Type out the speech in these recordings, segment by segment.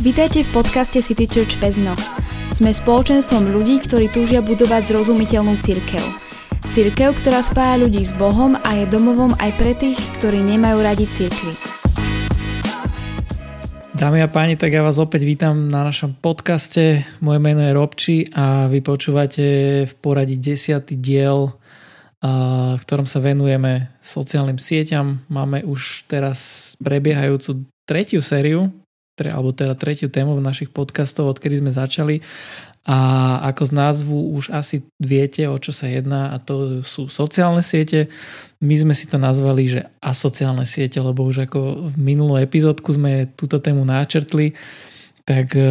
Vítajte v podcaste City Church Pezno. Sme spoločenstvom ľudí, ktorí túžia budovať zrozumiteľnú církev. Církev, ktorá spája ľudí s Bohom a je domovom aj pre tých, ktorí nemajú radi církvy. Dámy a páni, tak ja vás opäť vítam na našom podcaste. Moje meno je Robči a vy počúvate v poradí desiatý diel v ktorom sa venujeme sociálnym sieťam. Máme už teraz prebiehajúcu tretiu sériu, alebo teda tretiu tému v našich podcastov, odkedy sme začali. A ako z názvu už asi viete, o čo sa jedná a to sú sociálne siete. My sme si to nazvali, že asociálne siete, lebo už ako v minulú epizódku sme túto tému náčrtli tak e,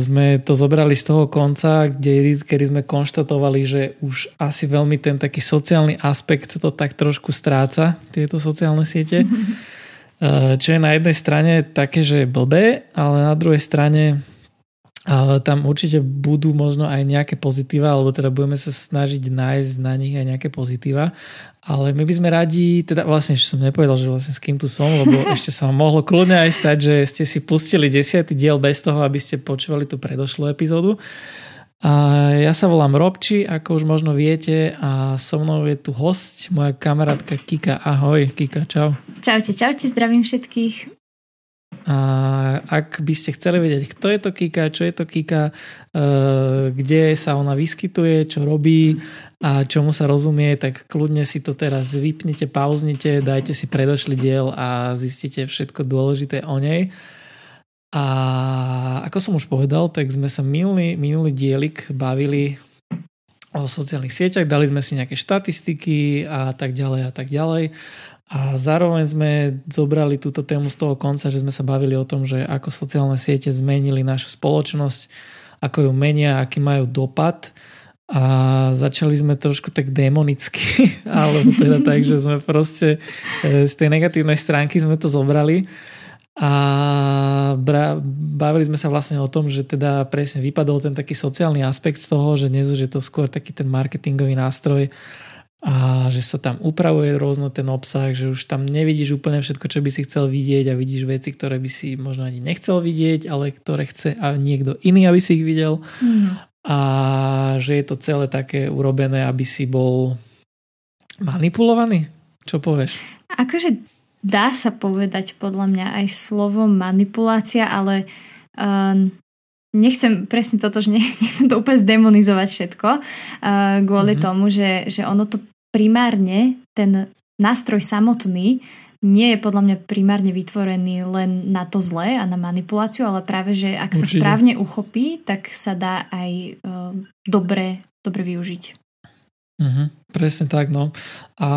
sme to zobrali z toho konca, kde, kedy sme konštatovali, že už asi veľmi ten taký sociálny aspekt to tak trošku stráca, tieto sociálne siete. E, čo je na jednej strane také, že je blbé, ale na druhej strane tam určite budú možno aj nejaké pozitíva, alebo teda budeme sa snažiť nájsť na nich aj nejaké pozitíva. Ale my by sme radi, teda vlastne ešte som nepovedal, že vlastne s kým tu som, lebo ešte sa mohlo kľudne aj stať, že ste si pustili desiatý diel bez toho, aby ste počúvali tú predošlú epizódu. A ja sa volám Robči, ako už možno viete, a so mnou je tu host, moja kamarátka Kika. Ahoj, Kika, čau. Čaute, čaute, zdravím všetkých. A ak by ste chceli vedieť, kto je to Kika, čo je to Kika, e, kde sa ona vyskytuje, čo robí a čomu sa rozumie, tak kľudne si to teraz vypnite, pauznite, dajte si predošlý diel a zistite všetko dôležité o nej. A ako som už povedal, tak sme sa minulý, minulý dielik bavili o sociálnych sieťach, dali sme si nejaké štatistiky a tak ďalej a tak ďalej. A zároveň sme zobrali túto tému z toho konca, že sme sa bavili o tom, že ako sociálne siete zmenili našu spoločnosť, ako ju menia, aký majú dopad. A začali sme trošku tak demonicky, alebo teda tak, že sme proste e, z tej negatívnej stránky sme to zobrali a bavili sme sa vlastne o tom, že teda presne vypadol ten taký sociálny aspekt z toho, že dnes už je to skôr taký ten marketingový nástroj, a že sa tam upravuje rôzno ten obsah, že už tam nevidíš úplne všetko, čo by si chcel vidieť a vidíš veci, ktoré by si možno ani nechcel vidieť, ale ktoré chce a niekto iný, aby si ich videl. Mm. A že je to celé také urobené, aby si bol manipulovaný. Čo povieš? Akože dá sa povedať podľa mňa aj slovo manipulácia, ale um, nechcem presne toto, že nechcem to úplne zdemonizovať všetko uh, kvôli mm-hmm. tomu, že, že ono to primárne ten nástroj samotný nie je podľa mňa primárne vytvorený len na to zlé a na manipuláciu, ale práve, že ak Určite. sa správne uchopí, tak sa dá aj uh, dobre, dobre využiť. Mm-hmm, presne tak, no. A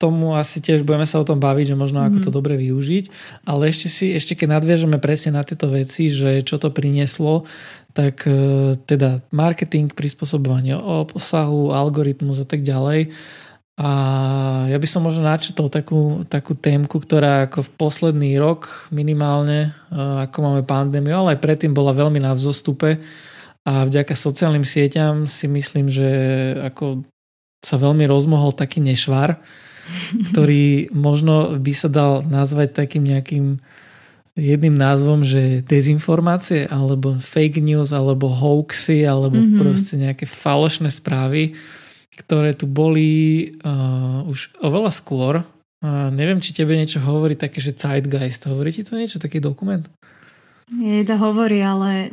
tomu asi tiež budeme sa o tom baviť, že možno ako mm-hmm. to dobre využiť, ale ešte si, ešte keď nadviažeme presne na tieto veci, že čo to prinieslo, tak e, teda marketing, prispôsobovanie obsahu, algoritmus a tak ďalej. A ja by som možno načetol takú, takú témku, ktorá ako v posledný rok minimálne, e, ako máme pandémiu, ale aj predtým bola veľmi na vzostupe a vďaka sociálnym sieťam si myslím, že ako sa veľmi rozmohol taký nešvar, ktorý možno by sa dal nazvať takým nejakým jedným názvom, že dezinformácie alebo fake news alebo hoaxy alebo mm-hmm. proste nejaké falošné správy, ktoré tu boli uh, už oveľa skôr. Uh, neviem, či tebe niečo hovorí také, že Zeitgeist. Hovorí ti to niečo, taký dokument? Je to hovorí, ale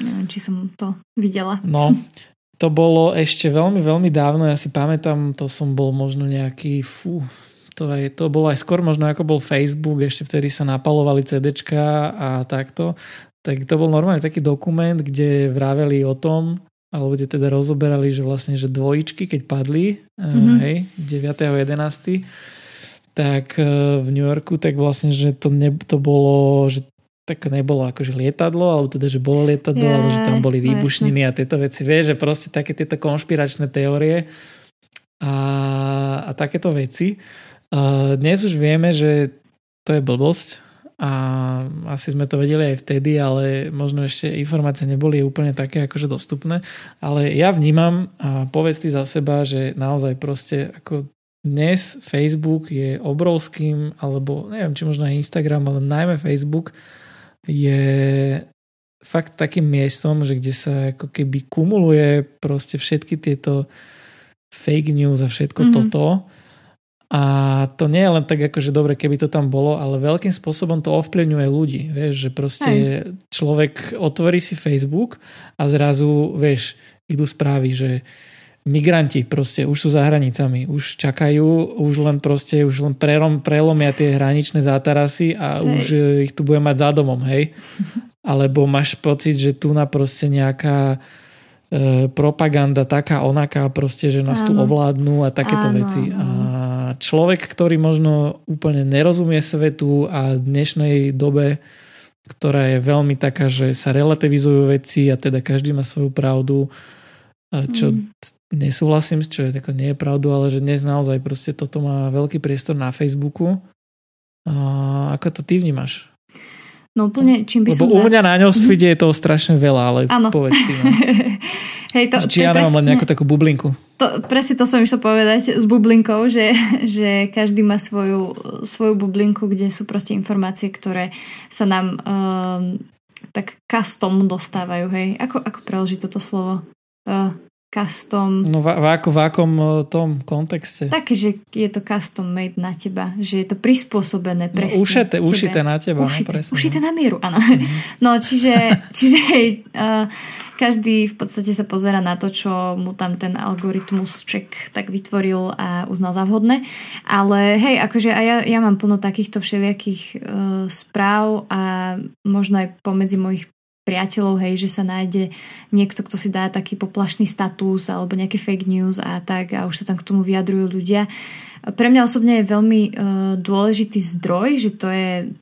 neviem, či som to videla. No, to bolo ešte veľmi, veľmi dávno. Ja si pamätám, to som bol možno nejaký, fú, to, aj, to bolo aj skôr možno ako bol Facebook, ešte vtedy sa napalovali CDčka a takto. Tak to bol normálne taký dokument, kde vraveli o tom, alebo kde teda rozoberali, že vlastne, že dvojičky, keď padli, mm-hmm. hej, 9.11., tak eh, v New Yorku, tak vlastne, že to, ne, to bolo, že tak nebolo akože lietadlo, alebo teda, že bolo lietadlo, yeah, ale že tam boli výbušniny a tieto veci. Vieš, že proste také tieto konšpiračné teórie a, a takéto veci. Dnes už vieme, že to je blbosť a asi sme to vedeli aj vtedy, ale možno ešte informácie neboli úplne také akože dostupné. Ale ja vnímam a povedz ty za seba, že naozaj proste ako dnes Facebook je obrovským, alebo neviem, či možno aj Instagram, ale najmä Facebook, je fakt takým miestom, že kde sa ako keby kumuluje proste všetky tieto fake news a všetko mm-hmm. toto. A to nie je len tak, ako že dobre, keby to tam bolo, ale veľkým spôsobom to ovplyvňuje ľudí. Vieš, že proste Aj. človek otvorí si Facebook a zrazu, vieš, idú správy, že migranti proste už sú za hranicami, už čakajú, už len proste, už len prelom, prelomia tie hraničné zátarasy a hej. už ich tu bude mať za domom, hej. Alebo máš pocit, že tu na proste nejaká e, propaganda taká onaká proste, že nás áno. tu ovládnu a takéto áno, veci. Áno. A človek, ktorý možno úplne nerozumie svetu a dnešnej dobe, ktorá je veľmi taká, že sa relativizujú veci a teda každý má svoju pravdu, čo mm. nesúhlasím, čo je tak nie je pravdu, ale že dnes naozaj proste toto má veľký priestor na Facebooku. A ako to ty vnímaš? No úplne, čím by Lebo som... u mňa na Newsfeede je toho strašne veľa, ale ano. povedz ty. No. Hej, to, Či to ja nemám len nejakú takú bublinku. To, presne to som išla povedať s bublinkou, že, že každý má svoju, svoju bublinku, kde sú proste informácie, ktoré sa nám um, tak custom dostávajú. Hej. Ako, ako preložiť toto slovo? Uh, custom... No v, v, ako, v akom e, tom kontexte? Také, že je to custom made na teba, že je to prispôsobené no, presne. No, ušete, ušité na teba, ušité, no presne. Ušité na mieru, áno. Mm-hmm. No čiže, čiže uh, každý v podstate sa pozera na to, čo mu tam ten algoritmus check tak vytvoril a uznal za vhodné. Ale hej, akože aj ja, ja mám plno takýchto všelijakých uh, správ a možno aj pomedzi mojich priateľov, hej, že sa nájde niekto, kto si dá taký poplašný status alebo nejaké fake news a tak a už sa tam k tomu vyjadrujú ľudia. Pre mňa osobne je veľmi uh, dôležitý zdroj, že to je,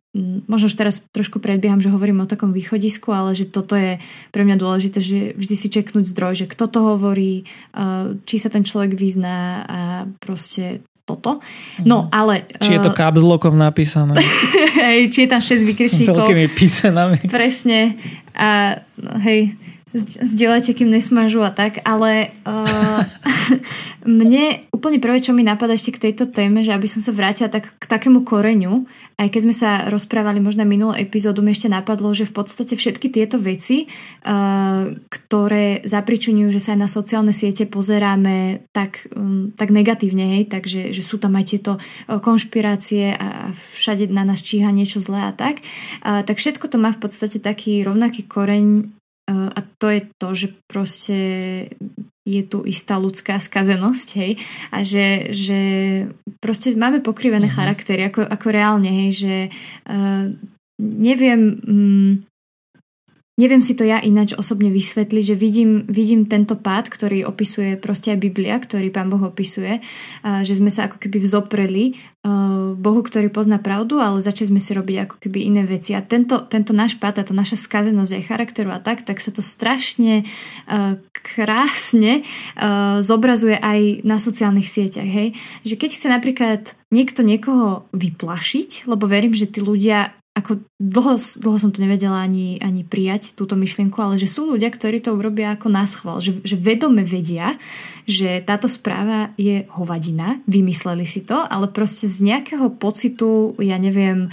možno už teraz trošku predbieham, že hovorím o takom východisku, ale že toto je pre mňa dôležité, že vždy si čeknúť zdroj, že kto to hovorí, uh, či sa ten človek vyzná a proste toto. No, mhm. ale... Či je to kapslokom napísané. hej, či je tam 6 vykričníkov. Veľkými písenami. Presne. A hej, zdieľajte, kým nesmažu a tak, ale uh, mne úplne prvé, čo mi napadá ešte k tejto téme, že aby som sa vrátila tak k takému koreňu, aj keď sme sa rozprávali možno minulú epizódu, mi ešte napadlo, že v podstate všetky tieto veci, uh, ktoré zapričujú, že sa aj na sociálne siete pozeráme tak, um, tak negatívne, hej, takže že sú tam aj tieto konšpirácie a všade na nás číha niečo zlé a tak, uh, tak všetko to má v podstate taký rovnaký koreň a to je to, že proste je tu istá ľudská skazenosť, hej, a že, že proste máme pokrivené uh-huh. charaktery, ako, ako reálne, hej, že uh, neviem, um, Neviem si to ja ináč osobne vysvetliť, že vidím, vidím tento pád, ktorý opisuje proste aj Biblia, ktorý pán Boh opisuje, že sme sa ako keby vzopreli Bohu, ktorý pozná pravdu, ale začali sme si robiť ako keby iné veci. A tento, tento náš pád, táto naša skazenosť aj charakteru a tak, tak sa to strašne krásne zobrazuje aj na sociálnych sieťach. Hej? Že keď chce napríklad niekto niekoho vyplašiť, lebo verím, že tí ľudia ako dlho, dlho som to nevedela ani, ani prijať túto myšlienku, ale že sú ľudia, ktorí to urobia ako náschval, že, že vedome vedia, že táto správa je hovadina, vymysleli si to, ale proste z nejakého pocitu, ja neviem,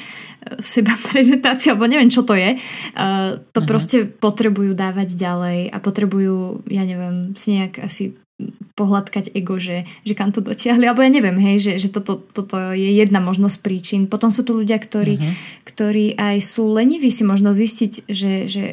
seba prezentácia, alebo neviem, čo to je, to uh-huh. proste potrebujú dávať ďalej a potrebujú, ja neviem, si nejak asi pohľadkať ego, že, že kam to dotiahli, alebo ja neviem, hej, že, že toto, toto je jedna možnosť príčin. Potom sú tu ľudia, ktorí, uh-huh. ktorí aj sú leniví si možno zistiť, že, že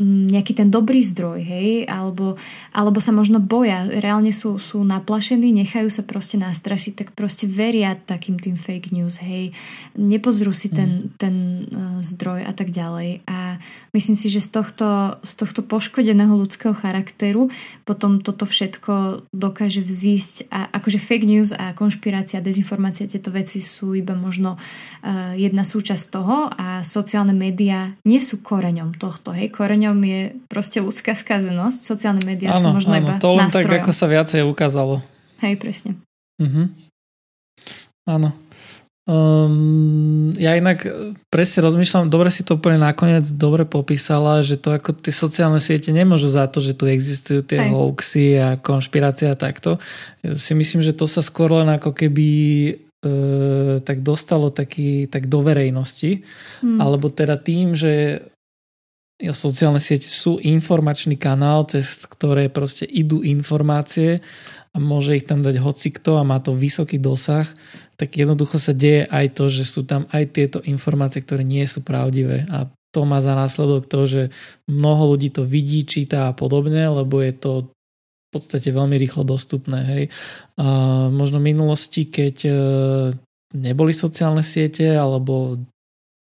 nejaký ten dobrý zdroj, hej, alebo, alebo sa možno boja, reálne sú, sú naplašení, nechajú sa proste nastrašiť, tak proste veria takým tým fake news, hej, nepozrú si ten, mm. ten uh, zdroj a tak ďalej. A myslím si, že z tohto, z tohto poškodeného ľudského charakteru potom toto všetko dokáže vzísť a akože fake news a konšpirácia, dezinformácia, tieto veci sú iba možno uh, jedna súčasť toho a sociálne médiá nie sú koreňom tohto, hej, koreňom ňom je proste ľudská skazenosť. Sociálne médiá sú možno áno, iba to len nástrojom. tak, ako sa viacej ukázalo. Hej, presne. Uh-huh. Áno. Um, ja inak presne rozmýšľam, dobre si to úplne nakoniec dobre popísala, že to ako tie sociálne siete nemôžu za to, že tu existujú tie Hej. hoaxy a konšpirácia a takto. Si myslím, že to sa skôr len ako keby tak dostalo taký, tak do verejnosti. Hmm. Alebo teda tým, že sociálne siete sú informačný kanál, cez ktoré proste idú informácie a môže ich tam dať hocikto a má to vysoký dosah, tak jednoducho sa deje aj to, že sú tam aj tieto informácie, ktoré nie sú pravdivé a to má za následok to, že mnoho ľudí to vidí, číta a podobne, lebo je to v podstate veľmi rýchlo dostupné. Hej. A možno v minulosti, keď e, neboli sociálne siete, alebo,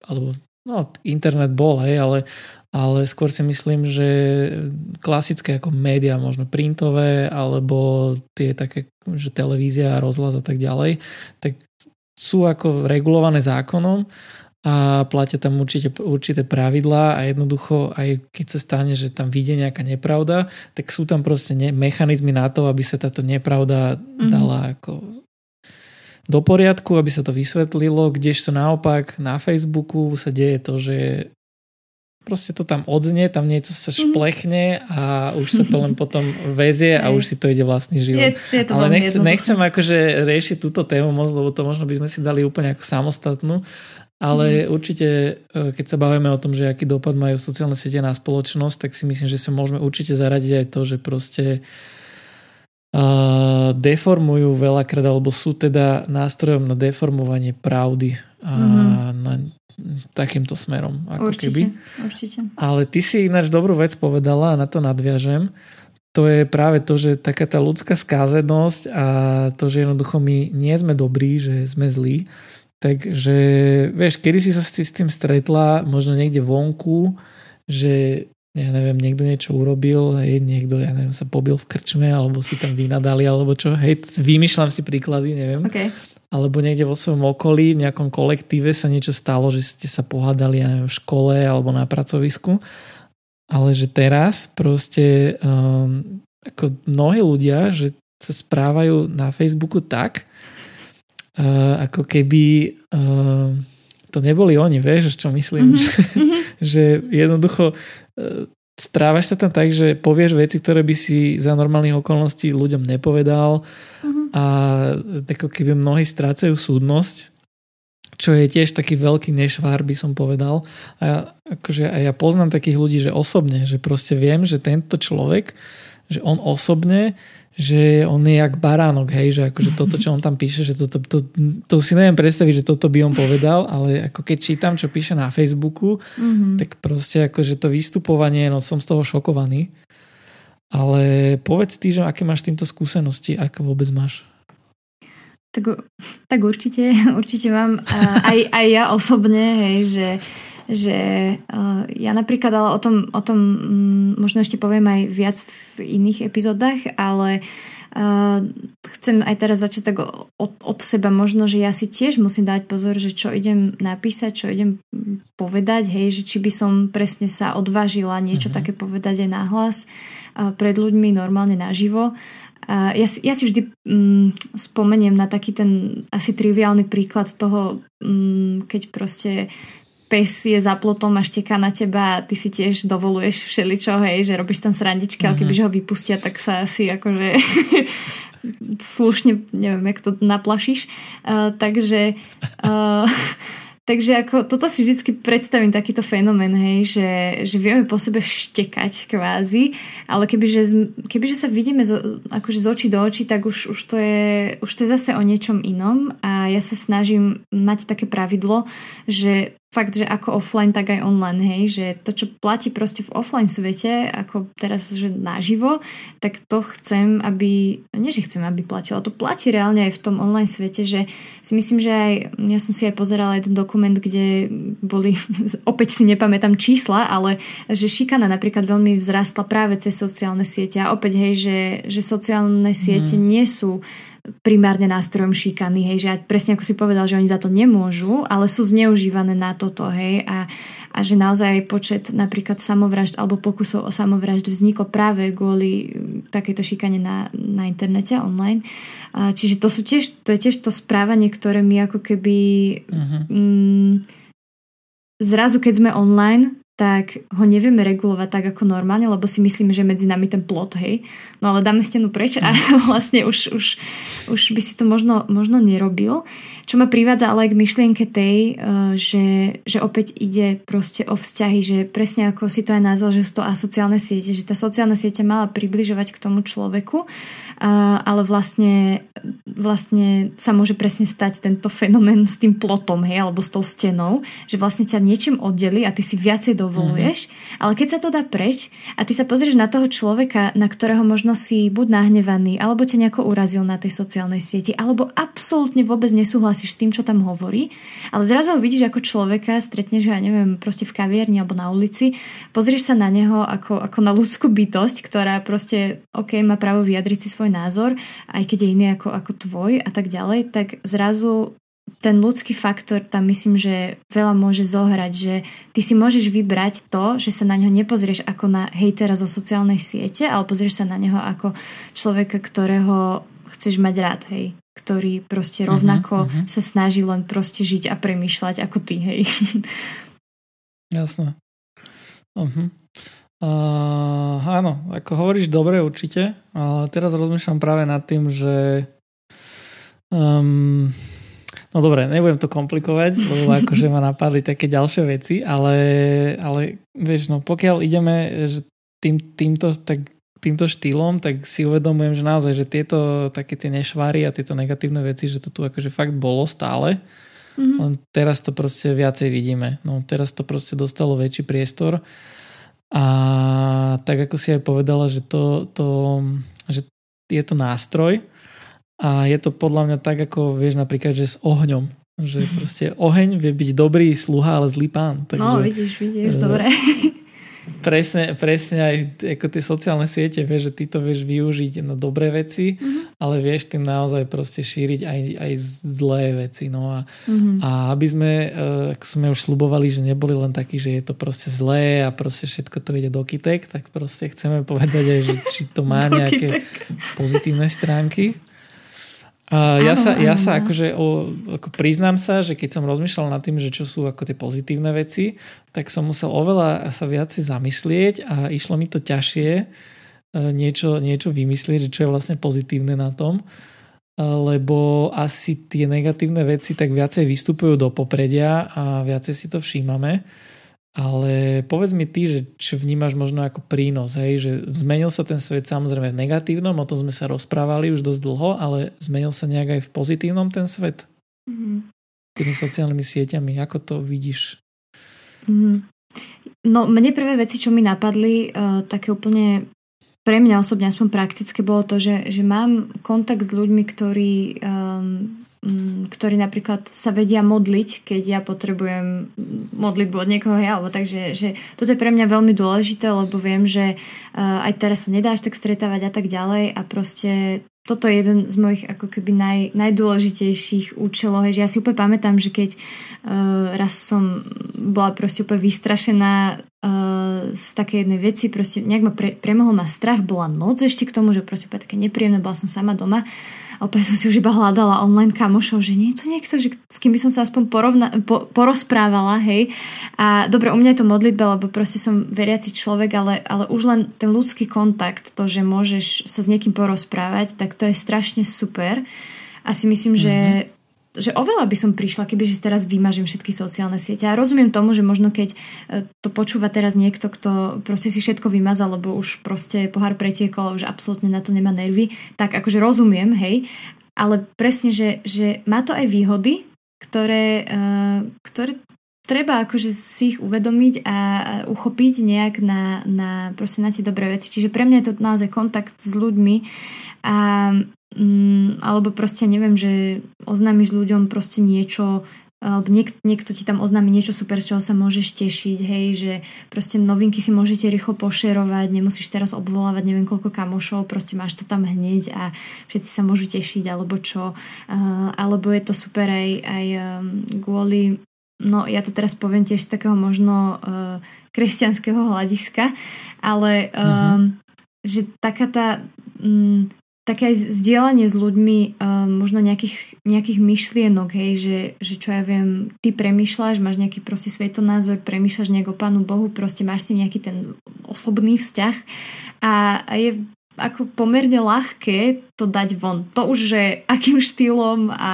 alebo no, internet bol, hej, ale, ale skôr si myslím, že klasické ako médiá, možno printové, alebo tie také, že televízia, rozhlas a tak ďalej, tak sú ako regulované zákonom a platia tam určite, určité pravidlá a jednoducho aj keď sa stane, že tam vyjde nejaká nepravda, tak sú tam proste ne, mechanizmy na to, aby sa táto nepravda mm-hmm. dala ako do poriadku, aby sa to vysvetlilo, kdežto naopak na Facebooku sa deje to, že proste to tam odznie, tam niečo sa mhm. šplechne a už sa to len potom vezie a už si to ide vlastný život. Je, je to Ale nechcem, nechcem akože riešiť túto tému moc, lebo to možno by sme si dali úplne ako samostatnú. Ale mm. určite, e, keď sa bavíme o tom, že aký dopad majú sociálne siete na spoločnosť, tak si myslím, že sa môžeme určite zaradiť aj to, že proste uh, deformujú veľakrát, alebo sú teda nástrojom na deformovanie pravdy a mm. na takýmto smerom. Ako určite, keby. určite. Ale ty si ináč dobrú vec povedala a na to nadviažem. To je práve to, že taká tá ľudská skázenosť a to, že jednoducho my nie sme dobrí, že sme zlí, Takže, vieš, kedy si sa s tým stretla, možno niekde vonku, že ja neviem, niekto niečo urobil, hej, niekto, ja neviem, sa pobil v krčme, alebo si tam vynadali, alebo čo, hej, vymýšľam si príklady, neviem. Okay. Alebo niekde vo svojom okolí, v nejakom kolektíve sa niečo stalo, že ste sa pohádali, ja neviem, v škole alebo na pracovisku. Ale že teraz proste um, ako mnohí ľudia, že sa správajú na Facebooku tak, uh, ako keby uh, to neboli oni, vieš, čo myslím, mm-hmm. že, že jednoducho uh, správaš sa tam tak, že povieš veci, ktoré by si za normálnych okolností ľuďom nepovedal mm-hmm. A ako keby mnohí strácajú súdnosť, čo je tiež taký veľký nešvár, by som povedal. A ja, akože, a ja poznám takých ľudí, že osobne, že proste viem, že tento človek, že on osobne že on je jak baránok, hej, že akože toto, čo on tam píše, že toto, to, to si neviem predstaviť, že toto by on povedal, ale ako keď čítam, čo píše na Facebooku, mm-hmm. tak proste akože to vystupovanie, no som z toho šokovaný. Ale povedz ty, že aké máš týmto skúsenosti, ako vôbec máš? Tak, tak určite, určite mám aj, aj ja osobne, hej, že že ja napríklad ale o tom, o tom um, možno ešte poviem aj viac v iných epizódach, ale uh, chcem aj teraz začať tak od, od seba možno, že ja si tiež musím dať pozor, že čo idem napísať, čo idem povedať, hej, že či by som presne sa odvážila niečo uh-huh. také povedať aj nahlas uh, pred ľuďmi normálne naživo. Uh, ja, si, ja si vždy um, spomeniem na taký ten asi triviálny príklad toho, um, keď proste pes je za plotom a šteká na teba a ty si tiež dovoluješ všeličo, hej, že robíš tam srandičky, mm-hmm. ale kebyže ho vypustia, tak sa asi akože slušne, neviem, jak to naplašíš. Uh, takže uh, Takže ako, toto si vždy predstavím takýto fenomén, hej, že, že vieme po sebe štekať kvázi, ale kebyže, kebyže sa vidíme zo, akože z očí do očí, tak už, už, to je, už to je zase o niečom inom a ja sa snažím mať také pravidlo, že fakt, že ako offline, tak aj online, hej, že to, čo platí proste v offline svete, ako teraz, že naživo, tak to chcem, aby, nie že chcem, aby platilo, to platí reálne aj v tom online svete, že si myslím, že aj, ja som si aj pozerala jeden dokument, kde boli, opäť si nepamätám čísla, ale že šikana napríklad veľmi vzrastla práve cez sociálne siete a opäť, hej, že, že sociálne siete mm. nie sú primárne nástrojom šikany, hej, že presne ako si povedal, že oni za to nemôžu, ale sú zneužívané na toto, hej, a, a že naozaj počet napríklad samovražd alebo pokusov o samovražd vzniklo práve kvôli mm, takejto šikane na, na internete, online. A, čiže to sú tiež, to je tiež to správanie, ktoré my ako keby uh-huh. mm, zrazu, keď sme online, tak ho nevieme regulovať tak ako normálne, lebo si myslíme, že medzi nami ten plot, hej. No ale dáme stenu preč a vlastne už, už, už by si to možno, možno nerobil. Čo ma privádza ale aj k myšlienke tej, eh, že, že opäť ide proste o vzťahy, že presne ako si to aj nazval, že sú to asociálne siete, že tá sociálna siete mala približovať k tomu človeku, ale vlastne, vlastne sa môže presne stať tento fenomén s tým plotom, hej, alebo s tou stenou, že vlastne ťa niečím oddeli a ty si viacej dovoluješ, mm-hmm. ale keď sa to dá preč a ty sa pozrieš na toho človeka, na ktorého možno si buď nahnevaný, alebo ťa nejako urazil na tej sociálnej sieti, alebo absolútne vôbec nesúhlasíš s tým, čo tam hovorí, ale zrazu ho vidíš ako človeka, stretneš ho, ja neviem, proste v kaviarni alebo na ulici, pozrieš sa na neho ako, ako na ľudskú bytosť, ktorá proste, ok, má právo vyjadriť si svoj názor, aj keď je iný ako, ako tvoj a tak ďalej, tak zrazu ten ľudský faktor tam myslím, že veľa môže zohrať, že ty si môžeš vybrať to, že sa na neho nepozrieš ako na hejtera zo sociálnej siete, ale pozrieš sa na neho ako človeka, ktorého chceš mať rád, hej ktorý proste mhm, rovnako uh-huh, uh-huh. sa snaží len proste žiť a premýšľať ako ty, hej. Jasné. Uh-huh. Uh, áno, ako hovoríš dobre určite, ale teraz rozmýšľam práve nad tým, že um, no dobre, nebudem to komplikovať, lebo akože ma napadli také ďalšie veci, ale, ale vieš, no pokiaľ ideme že tým, týmto, tak, týmto štýlom, tak si uvedomujem, že naozaj, že tieto také tie nešváry a tieto negatívne veci, že to tu akože fakt bolo stále, mm-hmm. len teraz to proste viacej vidíme. No teraz to proste dostalo väčší priestor a tak ako si aj povedala, že, to, to, že je to nástroj a je to podľa mňa tak, ako vieš napríklad, že s ohňom. Že proste oheň vie byť dobrý sluha, ale zlý pán. Takže, no, vidíš, vidíš, dobre. Presne, presne aj ako tie sociálne siete, vieš, že ty to vieš využiť na dobré veci, mm-hmm. ale vieš tým naozaj proste šíriť aj, aj zlé veci. No a, mm-hmm. a aby sme, eh, ako sme už slubovali, že neboli len takí, že je to proste zlé a proste všetko to ide do kytek, tak proste chceme povedať aj, že či to má nejaké pozitívne stránky. Uh, ja, sa, ja sa akože o, ako priznám sa, že keď som rozmýšľal nad tým, že čo sú ako tie pozitívne veci, tak som musel oveľa sa viacej zamyslieť a išlo mi to ťažšie uh, niečo, niečo vymyslieť, že čo je vlastne pozitívne na tom, uh, lebo asi tie negatívne veci tak viacej vystupujú do popredia a viacej si to všímame. Ale povedz mi ty, že čo vnímaš možno ako prínos, hej, že zmenil sa ten svet samozrejme v negatívnom, o tom sme sa rozprávali už dosť dlho, ale zmenil sa nejak aj v pozitívnom ten svet? Mm-hmm. Tými sociálnymi sieťami, ako to vidíš? Mm-hmm. No mne prvé veci, čo mi napadli, uh, také úplne pre mňa osobne aspoň praktické bolo to, že, že mám kontakt s ľuďmi, ktorí um, Mm, ktorí napríklad sa vedia modliť, keď ja potrebujem modlitbu od niekoho ja, alebo takže že toto je pre mňa veľmi dôležité, lebo viem, že uh, aj teraz sa nedáš tak stretávať a tak ďalej a proste toto je jeden z mojich ako keby naj, najdôležitejších účelov, že ja si úplne pamätám, že keď uh, raz som bola proste úplne vystrašená uh, z také jednej veci, proste nejak ma pre, premohol ma strach, bola noc ešte k tomu, že proste úplne také nepríjemné, bola som sama doma opäť som si už iba hľadala online kamošov, že nie je to niekto, že s kým by som sa aspoň porovna, po, porozprávala, hej. A dobre, u mňa je to modlitba, lebo proste som veriaci človek, ale, ale už len ten ľudský kontakt, to, že môžeš sa s niekým porozprávať, tak to je strašne super. A si myslím, mm-hmm. že mhm že oveľa by som prišla, keby že teraz vymažem všetky sociálne siete. A rozumiem tomu, že možno keď e, to počúva teraz niekto, kto proste si všetko vymazal, lebo už proste pohár pretiekol, už absolútne na to nemá nervy, tak akože rozumiem, hej. Ale presne, že, že má to aj výhody, ktoré, e, ktoré treba akože si ich uvedomiť a uchopiť nejak na, na, proste na tie dobré veci. Čiže pre mňa je to naozaj kontakt s ľuďmi a Mm, alebo proste neviem, že oznámiš ľuďom proste niečo, alebo niek- niekto ti tam oznámi niečo super, z čoho sa môžeš tešiť, hej, že proste novinky si môžete rýchlo pošerovať, nemusíš teraz obvolávať neviem koľko kamošov, proste máš to tam hneď a všetci sa môžu tešiť, alebo čo. Uh, alebo je to super aj, aj um, kvôli, no ja to teraz poviem tiež z takého možno uh, kresťanského hľadiska, ale um, uh-huh. že taká tá um, také aj zdieľanie s ľuďmi uh, možno nejakých, nejakých myšlienok, hej, že, že čo ja viem, ty premýšľaš, máš nejaký proste svetonázor, premýšľaš nejak o Pánu Bohu, proste máš s tým nejaký ten osobný vzťah a, a je ako pomerne ľahké to dať von. To už, že akým štýlom a, a,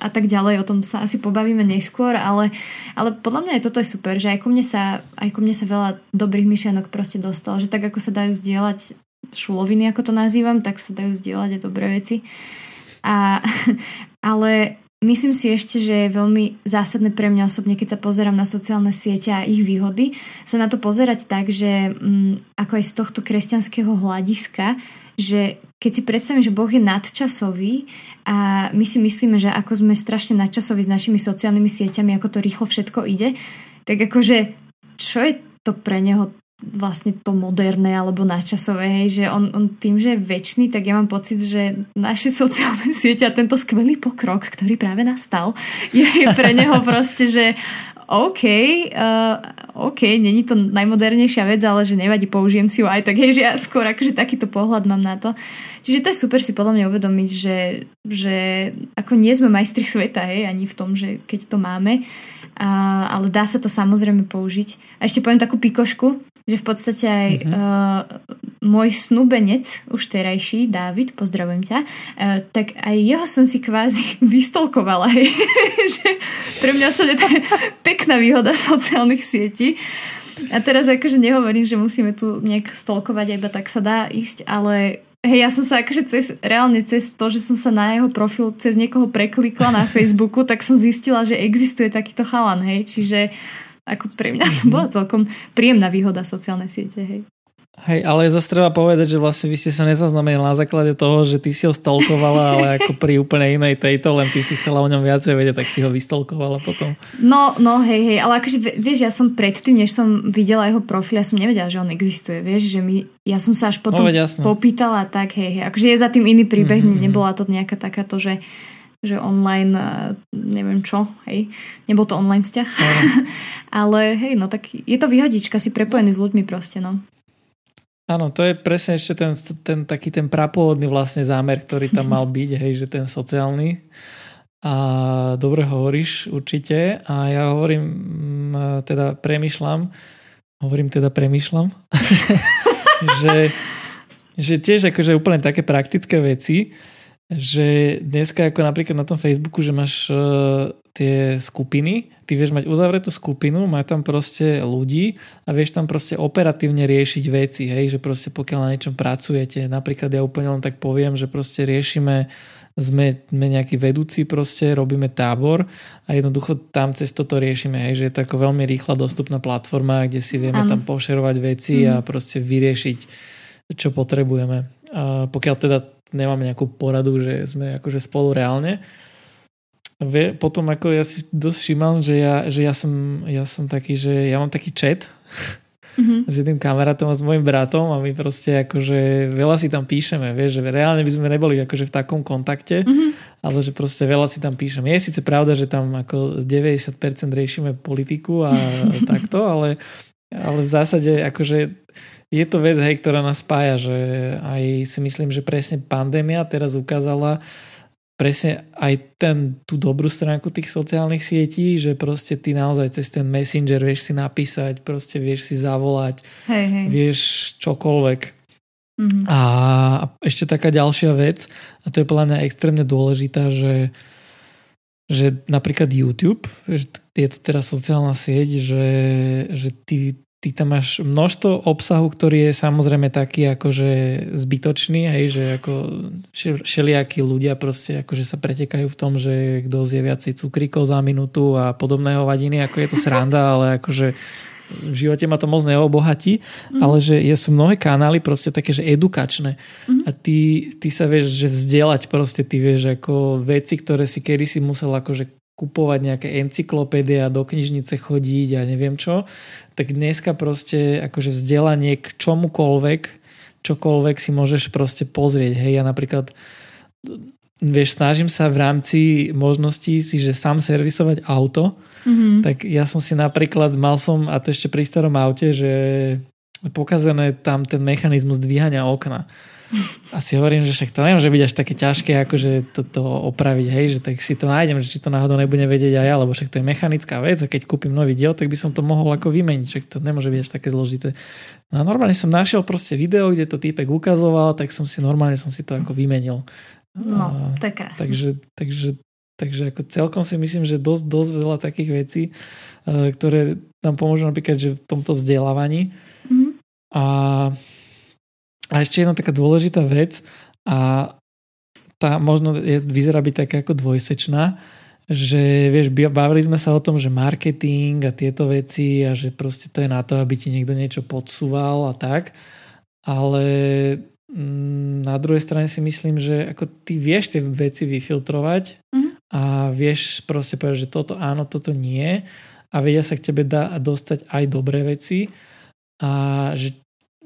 a tak ďalej, o tom sa asi pobavíme neskôr, ale, ale podľa mňa aj toto je super, že aj ku mne sa, aj ku mne sa veľa dobrých myšlienok proste dostalo, že tak ako sa dajú zdieľať šuloviny, ako to nazývam, tak sa dajú zdieľať aj dobré veci. A, ale myslím si ešte, že je veľmi zásadné pre mňa osobne, keď sa pozerám na sociálne siete a ich výhody, sa na to pozerať tak, že m, mm, ako aj z tohto kresťanského hľadiska, že keď si predstavím, že Boh je nadčasový a my si myslíme, že ako sme strašne nadčasoví s našimi sociálnymi sieťami, ako to rýchlo všetko ide, tak akože čo je to pre neho vlastne to moderné alebo načasové, hej, že on, on tým, že je väčší, tak ja mám pocit, že naše sociálne siete a tento skvelý pokrok, ktorý práve nastal, je, je pre neho proste, že OK, uh, OK, není to najmodernejšia vec, ale že nevadí, použijem si ju aj tak, hej, že ja skôr akože takýto pohľad mám na to. Čiže to je super si podľa mňa uvedomiť, že, že ako nie sme majstri sveta, hej, ani v tom, že keď to máme, uh, ale dá sa to samozrejme použiť. A ešte poviem takú pikošku, že v podstate aj mm-hmm. uh, môj snúbenec, už terajší, Dávid, pozdravujem ťa, uh, tak aj jeho som si kvázi vystolkovala. Hej. že pre mňa sa to je pekná výhoda sociálnych sietí. A teraz akože nehovorím, že musíme tu nejak stolkovať, iba tak sa dá ísť, ale Hej, ja som sa akože cez, reálne cez to, že som sa na jeho profil cez niekoho preklikla na Facebooku, tak som zistila, že existuje takýto chalan, hej, čiže ako pre mňa to bola celkom príjemná výhoda sociálnej siete, hej. Hej, ale zase treba povedať, že vlastne vy ste sa nezaznamenali na základe toho, že ty si ho stolkovala, ale ako pri úplne inej tejto, len ty si chcela o ňom viacej vedieť, tak si ho vystolkovala potom. No, no, hej, hej, ale akože vieš, ja som predtým, než som videla jeho profil, ja som nevedela, že on existuje, vieš, že my, ja som sa až potom no, popýtala, tak hej, hej, akože je za tým iný príbeh, mm-hmm. nebola to nejaká takáto, že že online, neviem čo, hej, nebol to online vzťah, ale hej, no tak je to výhodička, si prepojený s ľuďmi proste, no. Áno, to je presne ešte ten, ten taký ten prapôvodný vlastne zámer, ktorý tam mal byť, hej, že ten sociálny. A dobre hovoríš určite. A ja hovorím, mm, teda premyšľam, hovorím teda premyšľam, že, že tiež akože úplne také praktické veci, že dneska ako napríklad na tom Facebooku, že máš uh, tie skupiny, ty vieš mať uzavretú skupinu, má tam proste ľudí a vieš tam proste operatívne riešiť veci, hej, že proste pokiaľ na niečom pracujete, napríklad ja úplne len tak poviem, že proste riešime sme, sme nejakí vedúci proste, robíme tábor a jednoducho tam cez toto riešime, hej, že je to ako veľmi rýchla dostupná platforma, kde si vieme ano. tam pošerovať veci mm. a proste vyriešiť, čo potrebujeme. A pokiaľ teda nemáme nejakú poradu, že sme akože spolu reálne. Vie, potom ako ja si dosť všímam, že ja, že ja, som, ja som taký, že ja mám taký chat mm-hmm. s jedným kamarátom a s mojim bratom a my proste akože veľa si tam píšeme, vieš, že reálne by sme neboli akože v takom kontakte, mm-hmm. ale že proste veľa si tam píšeme. Je síce pravda, že tam ako 90% riešime politiku a takto, ale, ale v zásade akože je to vec, hej, ktorá nás spája, že aj si myslím, že presne pandémia teraz ukázala presne aj ten, tú dobrú stránku tých sociálnych sietí, že proste ty naozaj cez ten messenger vieš si napísať, proste vieš si zavolať, hej, hej. vieš čokoľvek. Mm-hmm. A ešte taká ďalšia vec, a to je podľa mňa extrémne dôležitá, že že napríklad YouTube, že je to teraz sociálna sieť, že, že ty ty tam máš množstvo obsahu, ktorý je samozrejme taký akože zbytočný, hej, že ako všelijakí ľudia proste akože sa pretekajú v tom, že kto zje viacej cukríkov za minútu a podobného vadiny, ako je to sranda, ale akože v živote ma to moc neobohatí, mm. ale že je, sú mnohé kanály proste také, že edukačné mm. a ty, ty sa vieš, že vzdelať proste, ty vieš ako veci, ktoré si kedy si musel akože kupovať nejaké encyklopédie a do knižnice chodiť a neviem čo, tak dneska proste akože vzdelanie k čomukoľvek, čokoľvek si môžeš proste pozrieť. Hej, ja napríklad vieš, snažím sa v rámci možností si, že sám servisovať auto, mm-hmm. tak ja som si napríklad, mal som, a to ešte pri starom aute, že pokazené tam ten mechanizmus dvíhania okna. A si hovorím, že však to nemôže byť až také ťažké, akože toto opraviť, hej, že tak si to nájdem, že či to náhodou nebude vedieť aj ja, lebo však to je mechanická vec a keď kúpim nový diel, tak by som to mohol ako vymeniť, však to nemôže byť až také zložité. No a normálne som našiel proste video, kde to týpek ukazoval, tak som si normálne som si to ako vymenil. No, to je krásne. Takže, takže, takže ako celkom si myslím, že dosť, dosť veľa takých vecí, eh, ktoré nám pomôžu napríklad, že v tomto vzdelávaní. Mm-hmm. A a ešte jedna taká dôležitá vec a tá možno je, vyzerá byť taká ako dvojsečná, že vieš, bavili sme sa o tom, že marketing a tieto veci a že proste to je na to, aby ti niekto niečo podsúval a tak, ale mm, na druhej strane si myslím, že ako ty vieš tie veci vyfiltrovať mm-hmm. a vieš proste povedať, že toto áno, toto nie a vedia sa k tebe dá dostať aj dobré veci a že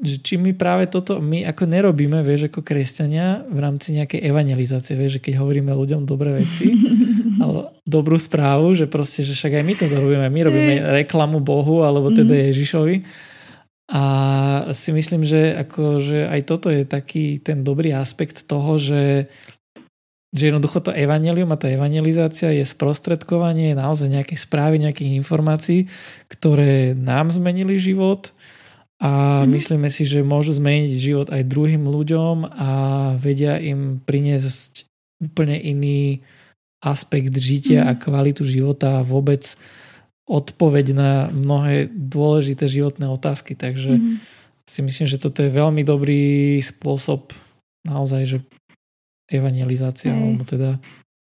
že či my práve toto my ako nerobíme, vieš, ako kresťania v rámci nejakej evangelizácie, vieš, že keď hovoríme ľuďom dobré veci, alebo dobrú správu, že proste, že však aj my to robíme, my robíme reklamu Bohu, alebo teda mm-hmm. Ježišovi. A si myslím, že, ako, že aj toto je taký ten dobrý aspekt toho, že že jednoducho to evanelium a tá evangelizácia je sprostredkovanie naozaj nejakej správy, nejakých informácií, ktoré nám zmenili život, a mm-hmm. myslíme si, že môžu zmeniť život aj druhým ľuďom a vedia im priniesť úplne iný aspekt žitia mm-hmm. a kvalitu života a vôbec odpoveď na mnohé dôležité životné otázky. Takže mm-hmm. si myslím, že toto je veľmi dobrý spôsob naozaj, že evangelizácia, Hej. alebo teda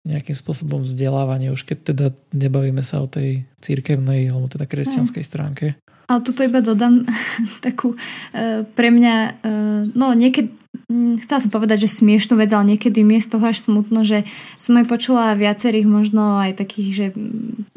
nejakým spôsobom vzdelávanie, už keď teda nebavíme sa o tej církevnej alebo teda kresťanskej stránke. Ale tuto iba dodám takú e, pre mňa, e, no niekedy, chcela som povedať, že smiešnú vec, ale niekedy mi je z toho až smutno, že som aj počula viacerých možno aj takých, že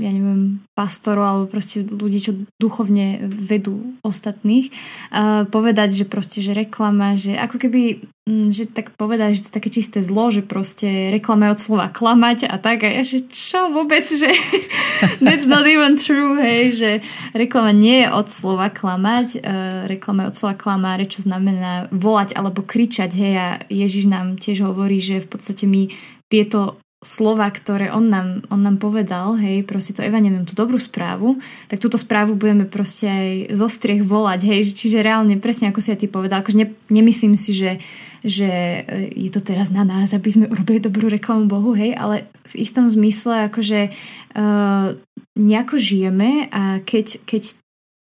ja neviem, pastorov alebo proste ľudí, čo duchovne vedú ostatných, uh, povedať, že proste, že reklama, že ako keby Mm, že tak povedať, že to je také čisté zlo, že proste reklame od slova klamať a tak. A ja, že čo vôbec, že that's not even true, hej, že reklama nie je od slova klamať, uh, reklama je od slova klamáre, čo znamená volať alebo kričať, hej, a Ježiš nám tiež hovorí, že v podstate my tieto slova, ktoré on nám, on nám povedal, hej, proste to evanelium, tú dobrú správu, tak túto správu budeme proste aj zo striech volať, hej, čiže reálne, presne ako si aj ty povedal, akože ne, nemyslím si, že, že e, je to teraz na nás, aby sme urobili dobrú reklamu Bohu, hej, ale v istom zmysle akože uh, nejako žijeme a keď, keď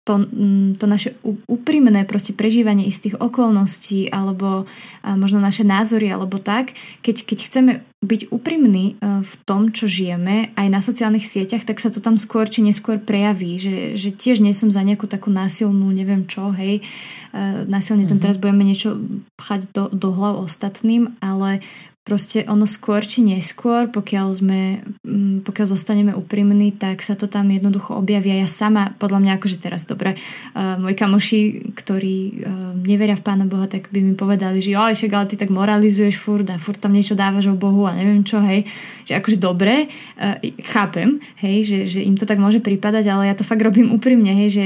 to, mm, to naše úprimné proste prežívanie istých okolností alebo možno naše názory alebo tak, keď, keď chceme byť úprimní e, v tom, čo žijeme aj na sociálnych sieťach, tak sa to tam skôr či neskôr prejaví, že, že tiež nie som za nejakú takú násilnú, neviem čo, hej, e, násilne mm-hmm. ten teraz budeme niečo pchať do, do hlav ostatným, ale proste ono skôr či neskôr, pokiaľ sme, mm, pokiaľ zostaneme úprimní, tak sa to tam jednoducho objavia. Ja sama, podľa mňa, akože teraz dobre, uh, moji kamoši, ktorí uh, neveria v Pána Boha, tak by mi povedali, že jo, však ale ty tak moralizuješ furt a furt tam niečo dávaš o Bohu a neviem čo, hej. Že akože dobre, uh, chápem, hej, že, že im to tak môže prípadať, ale ja to fakt robím úprimne, hej, že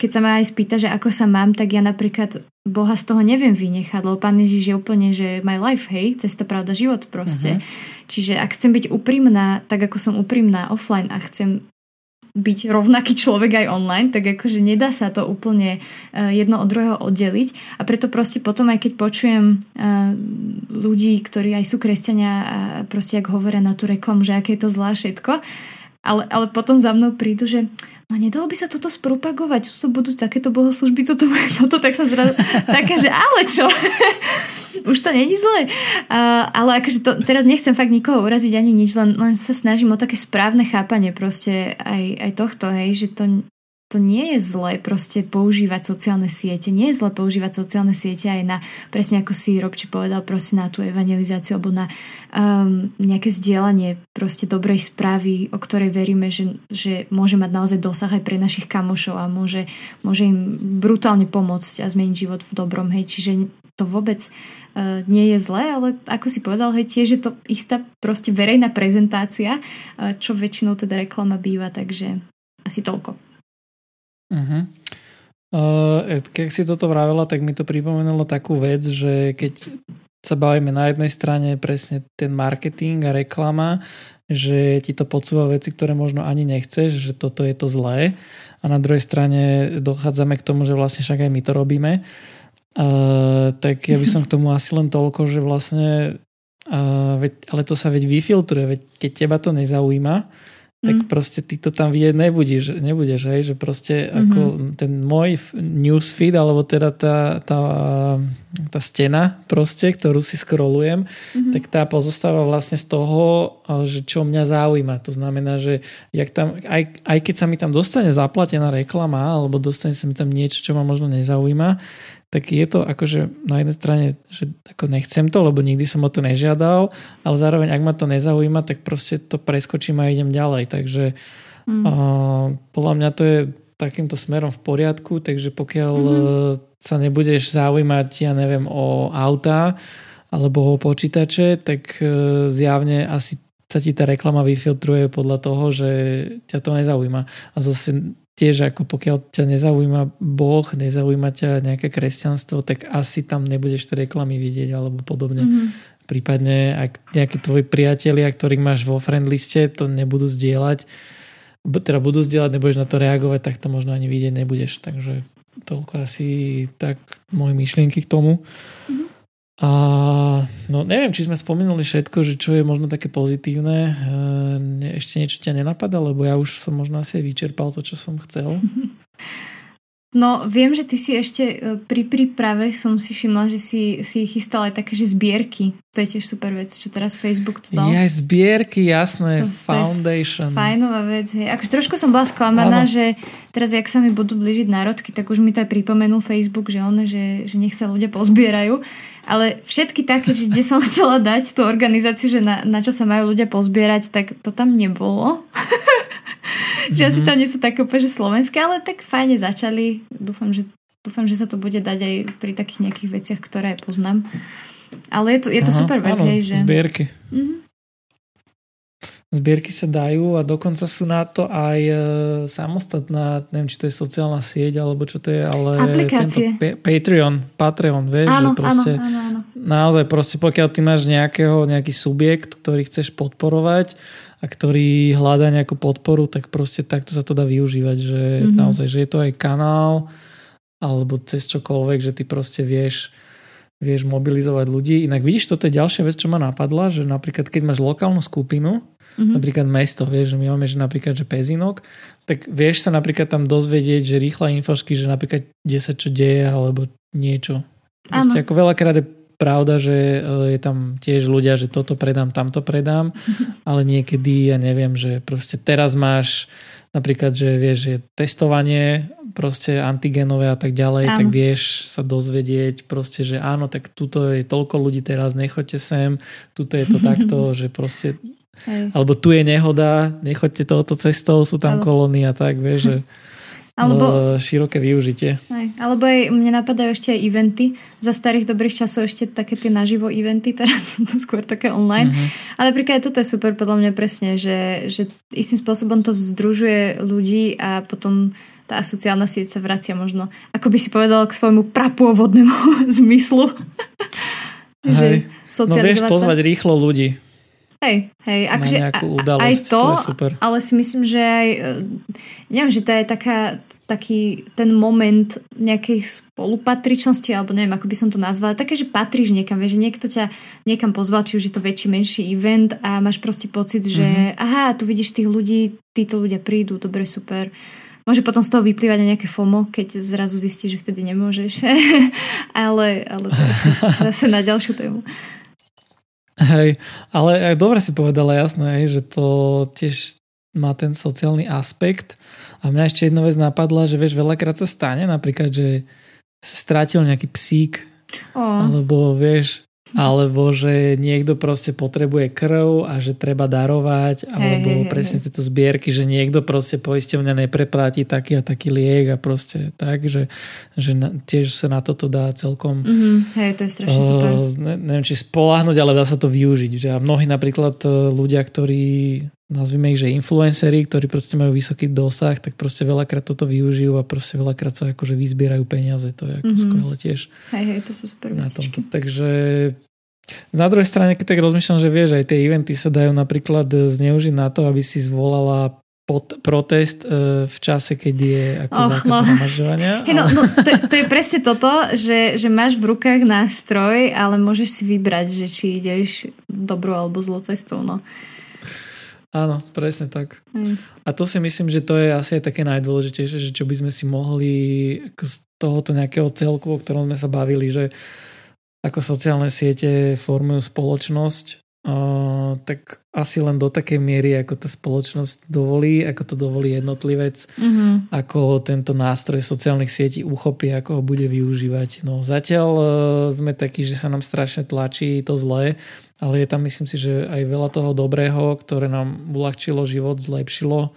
keď sa ma aj spýta, že ako sa mám, tak ja napríklad Boha z toho neviem vynechať, lebo Pán Ježiš je úplne, že my life, hej, cesta, pravda, život proste. Uh-huh. Čiže ak chcem byť úprimná, tak ako som úprimná offline a chcem byť rovnaký človek aj online, tak akože nedá sa to úplne uh, jedno od druhého oddeliť a preto proste potom aj keď počujem uh, ľudí, ktorí aj sú kresťania a proste ak hovoria na tú reklamu, že aké je to zlá všetko, ale, ale potom za mnou prídu, že no nedalo by sa toto spropagovať, toto budú takéto bohoslužby, toto toto, tak sa zrazu taká, že ale čo? Už to není zle. Uh, ale akože to, teraz nechcem fakt nikoho uraziť ani nič, len, len sa snažím o také správne chápanie proste aj, aj tohto, hej, že to, to nie je zlé proste používať sociálne siete. Nie je zlé používať sociálne siete aj na, presne ako si Robči povedal, proste na tú evangelizáciu alebo na um, nejaké zdieľanie proste dobrej správy, o ktorej veríme, že, že môže mať naozaj dosah aj pre našich kamošov a môže, môže im brutálne pomôcť a zmeniť život v dobrom. Hej. Čiže to vôbec uh, nie je zlé, ale ako si povedal, hej, tiež je to istá proste verejná prezentácia, uh, čo väčšinou teda reklama býva, takže asi toľko. Uh-huh. Uh, keď si toto vravela, tak mi to pripomenulo takú vec, že keď sa bavíme na jednej strane presne ten marketing a reklama, že ti to podsúva veci, ktoré možno ani nechceš, že toto je to zlé a na druhej strane dochádzame k tomu, že vlastne však aj my to robíme. Uh, tak ja by som k tomu asi len toľko, že vlastne uh, veď, ale to sa veď vyfiltruje, veď keď teba to nezaujíma, tak mm. proste ty to tam vidieť nebudeš, nebudeš hej? že proste mm-hmm. ako ten môj newsfeed, alebo teda tá, tá, tá stena proste, ktorú si scrollujem, mm-hmm. tak tá pozostáva vlastne z toho, že čo mňa zaujíma. To znamená, že jak tam, aj, aj keď sa mi tam dostane zaplatená reklama, alebo dostane sa mi tam niečo, čo ma možno nezaujíma, tak je to akože na jednej strane, že ako nechcem to, lebo nikdy som o to nežiadal, ale zároveň ak ma to nezaujíma, tak proste to preskočím a idem ďalej. Takže mm. uh, podľa mňa to je takýmto smerom v poriadku, takže pokiaľ mm. sa nebudeš zaujímať, ja neviem, o auta alebo o počítače, tak uh, zjavne asi sa ti tá reklama vyfiltruje podľa toho, že ťa to nezaujíma. A zase tiež ako pokiaľ ťa nezaujíma Boh, nezaujíma ťa nejaké kresťanstvo, tak asi tam nebudeš tie reklamy vidieť alebo podobne. Mm-hmm. Prípadne ak nejakí tvoji priatelia, ktorých máš vo friend liste, to nebudú zdieľať, teda budú zdieľať, nebudeš na to reagovať, tak to možno ani vidieť nebudeš. Takže toľko asi tak moje myšlienky k tomu. Mm-hmm. A no neviem, či sme spomenuli všetko, že čo je možno také pozitívne. E, ešte niečo ťa nenapadá, lebo ja už som možno asi vyčerpal to, čo som chcel. No, viem, že ty si ešte e, pri príprave som si všimla, že si, si chystal aj také, že zbierky. To je tiež super vec, čo teraz Facebook to dal. Ja, zbierky, jasné, to, foundation. To fajnová vec, hej. Akože trošku som bola sklamaná, ano. že teraz, jak sa mi budú blížiť národky, tak už mi to aj pripomenul Facebook, že on, že, že nech sa ľudia pozbierajú. Ale všetky také, že kde som chcela dať tú organizáciu, že na, na čo sa majú ľudia pozbierať, tak to tam nebolo. že asi mhm. tam nie sú také úplne slovenské, ale tak fajne začali. Dúfam, že, dúfam, že sa to bude dať aj pri takých nejakých veciach, ktoré poznám. Ale je to, je to Aha, super vec, áno, hej, že... Zbierky. Mm-hmm. Zbierky sa dajú a dokonca sú na to aj e, samostatná, neviem, či to je sociálna sieť, alebo čo to je, ale Aplikácie. tento Patreon, Patreon, vieš, áno, že proste áno, áno, áno. naozaj proste pokiaľ ty máš nejakého, nejaký subjekt, ktorý chceš podporovať a ktorý hľadá nejakú podporu, tak proste takto sa to dá využívať, že mm-hmm. naozaj, že je to aj kanál alebo cez čokoľvek, že ty proste vieš vieš mobilizovať ľudí. Inak vidíš, toto je ďalšia vec, čo ma napadla, že napríklad keď máš lokálnu skupinu, mm-hmm. napríklad mesto, vieš, že my máme, že napríklad, že Pezinok, tak vieš sa napríklad tam dozvedieť, že rýchla infošky, že napríklad 10 čo deje, alebo niečo. Proste ako veľakrát je pravda, že e, je tam tiež ľudia, že toto predám, tamto predám, ale niekedy, ja neviem, že proste teraz máš napríklad, že vieš, že testovanie proste antigenové a tak ďalej, áno. tak vieš sa dozvedieť proste, že áno, tak tuto je toľko ľudí teraz, nechoďte sem, tuto je to takto, že proste Hej. alebo tu je nehoda, nechoďte touto cestou, sú tam kolóny a tak, vieš, že alebo, široké využitie. Aj, alebo aj mne napadajú ešte aj eventy. Za starých dobrých časov ešte také tie naživo eventy, teraz sú to skôr také online. Uh-huh. Ale napríklad toto je super podľa mňa presne, že, že istým spôsobom to združuje ľudí a potom tá sociálna sieť sa vracia možno, ako by si povedal, k svojmu prapôvodnému zmyslu. Hej. no vieš pozvať rýchlo ľudí. Hej, hej, akože aj to, to super. ale si myslím, že aj, e, neviem, že to je taká, taký ten moment nejakej spolupatričnosti, alebo neviem, ako by som to nazvala, také, že patríš niekam, vieš, že niekto ťa niekam pozval, či už je to väčší, menší event a máš proste pocit, že mm-hmm. aha, tu vidíš tých ľudí, títo ľudia prídu, dobre, super. Môže potom z toho vyplývať aj nejaké FOMO, keď zrazu zistíš, že vtedy nemôžeš. ale, ale to je zase na ďalšiu tému. Hej, ale aj dobre si povedala jasné, že to tiež má ten sociálny aspekt. A mňa ešte jedna vec napadla, že vieš, veľakrát sa stane napríklad, že sa strátil nejaký psík, oh. alebo vieš, alebo že niekto proste potrebuje krv a že treba darovať, alebo hey, presne hey. tieto zbierky, že niekto proste poisťovňa nepreplatí taký a taký liek a proste tak, že, že na, tiež sa na toto dá celkom mm-hmm. hej, to je strašne uh, super. Ne, neviem, či spolahnuť, ale dá sa to využiť. Že a mnohí napríklad ľudia, ktorí nazvime ich, že influenceri, ktorí proste majú vysoký dosah, tak proste veľakrát toto využijú a proste veľakrát sa akože vyzbierajú peniaze. To je ako mm-hmm. skvelé tiež. Hej, hej, to sú super na tomto. Takže na druhej strane, keď tak rozmýšľam, že vieš, aj tie eventy sa dajú napríklad zneužiť na to, aby si zvolala pod, protest uh, v čase, keď je ako Och, zákaz no. Hey, no, no, to, to je presne toto, že, že máš v rukách nástroj, ale môžeš si vybrať, že či ideš dobrou alebo zlou cestou. No. Áno, presne tak. Mm. A to si myslím, že to je asi aj také najdôležitejšie, že čo by sme si mohli ako z tohoto nejakého celku, o ktorom sme sa bavili, že ako sociálne siete formujú spoločnosť, Uh, tak asi len do takej miery, ako tá spoločnosť dovolí, ako to dovolí jednotlivec, mm-hmm. ako tento nástroj sociálnych sietí uchopí, ako ho bude využívať. No zatiaľ uh, sme takí, že sa nám strašne tlačí to zlé, ale je tam myslím si, že aj veľa toho dobrého, ktoré nám uľahčilo život, zlepšilo,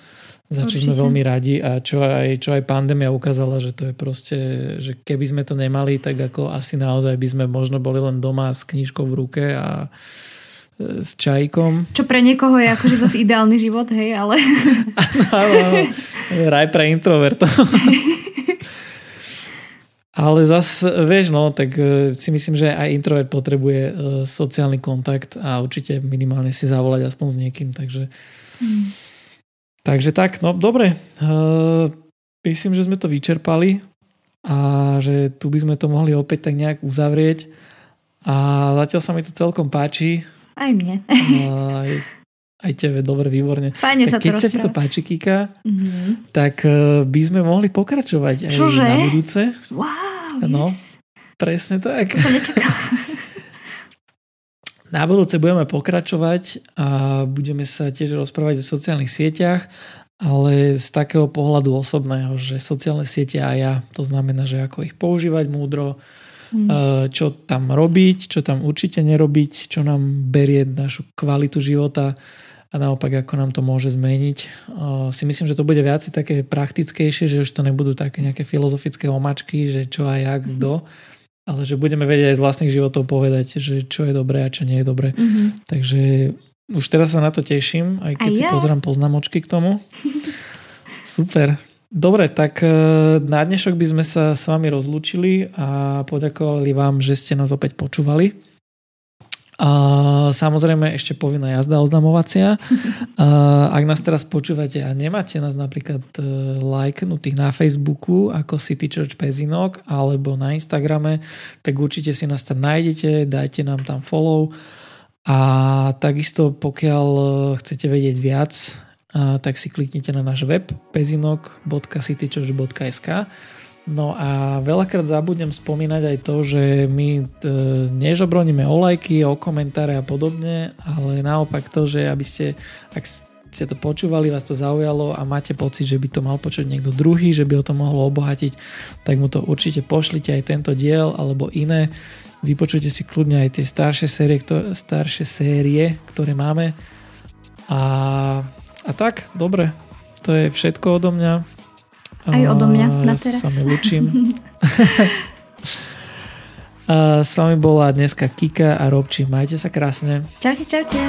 za čo sme veľmi radi a čo aj, čo aj pandémia ukázala, že to je proste, že keby sme to nemali, tak ako asi naozaj by sme možno boli len doma s knižkou v ruke a e, s čajkom. Čo pre niekoho je akože zase ideálny život, hej, ale... Áno, raj pre introvertov. Ale zas, vieš, no, tak e, si myslím, že aj introvert potrebuje uh, sociálny kontakt a určite minimálne si zavolať aspoň s niekým, takže mm. takže tak, no dobre. Uh, myslím, že sme to vyčerpali a že tu by sme to mohli opäť tak nejak uzavrieť a zatiaľ sa mi to celkom páči. Aj mne. Aj, aj tebe, dobre, výborne. Fajne tak sa keď to sa ti to páči, Kika, mm-hmm. tak uh, by sme mohli pokračovať Čože? aj na budúce. Wow. No, yes. presne tak. To som Na budúce budeme pokračovať a budeme sa tiež rozprávať o sociálnych sieťach, ale z takého pohľadu osobného, že sociálne siete a ja, to znamená, že ako ich používať múdro, mm. čo tam robiť, čo tam určite nerobiť, čo nám berie našu kvalitu života a naopak ako nám to môže zmeniť. Si myslím, že to bude viac také praktickejšie, že už to nebudú také nejaké filozofické omačky, že čo a jak, kto, ale že budeme vedieť aj z vlastných životov povedať, že čo je dobré a čo nie je dobré. Mm-hmm. Takže už teraz sa na to teším, aj keď a si ja. pozrám poznamočky k tomu. Super. Dobre, tak na dnešok by sme sa s vami rozlúčili a poďakovali vám, že ste nás opäť počúvali. A samozrejme ešte povinná jazda oznamovacia. A ak nás teraz počúvate a nemáte nás napríklad e, lajknutých na Facebooku ako City Church Pezinok alebo na Instagrame, tak určite si nás tam nájdete, dajte nám tam follow a takisto pokiaľ e, chcete vedieť viac, tak si kliknite na náš web pezinok.citychurch.sk No a veľakrát zabudnem spomínať aj to, že my e, nežobroníme o lajky, o komentáre a podobne, ale naopak to, že aby ste, ak ste to počúvali, vás to zaujalo a máte pocit, že by to mal počuť niekto druhý, že by o to mohlo obohatiť, tak mu to určite pošlite aj tento diel alebo iné. Vypočujte si kľudne aj tie staršie série, ktoré, staršie série, ktoré máme. A, a tak, dobre, to je všetko odo mňa. Aj odo mňa na teraz. Sa mi učím. S vami bola dneska Kika a Robči. Majte sa krásne. Čaute, čaute.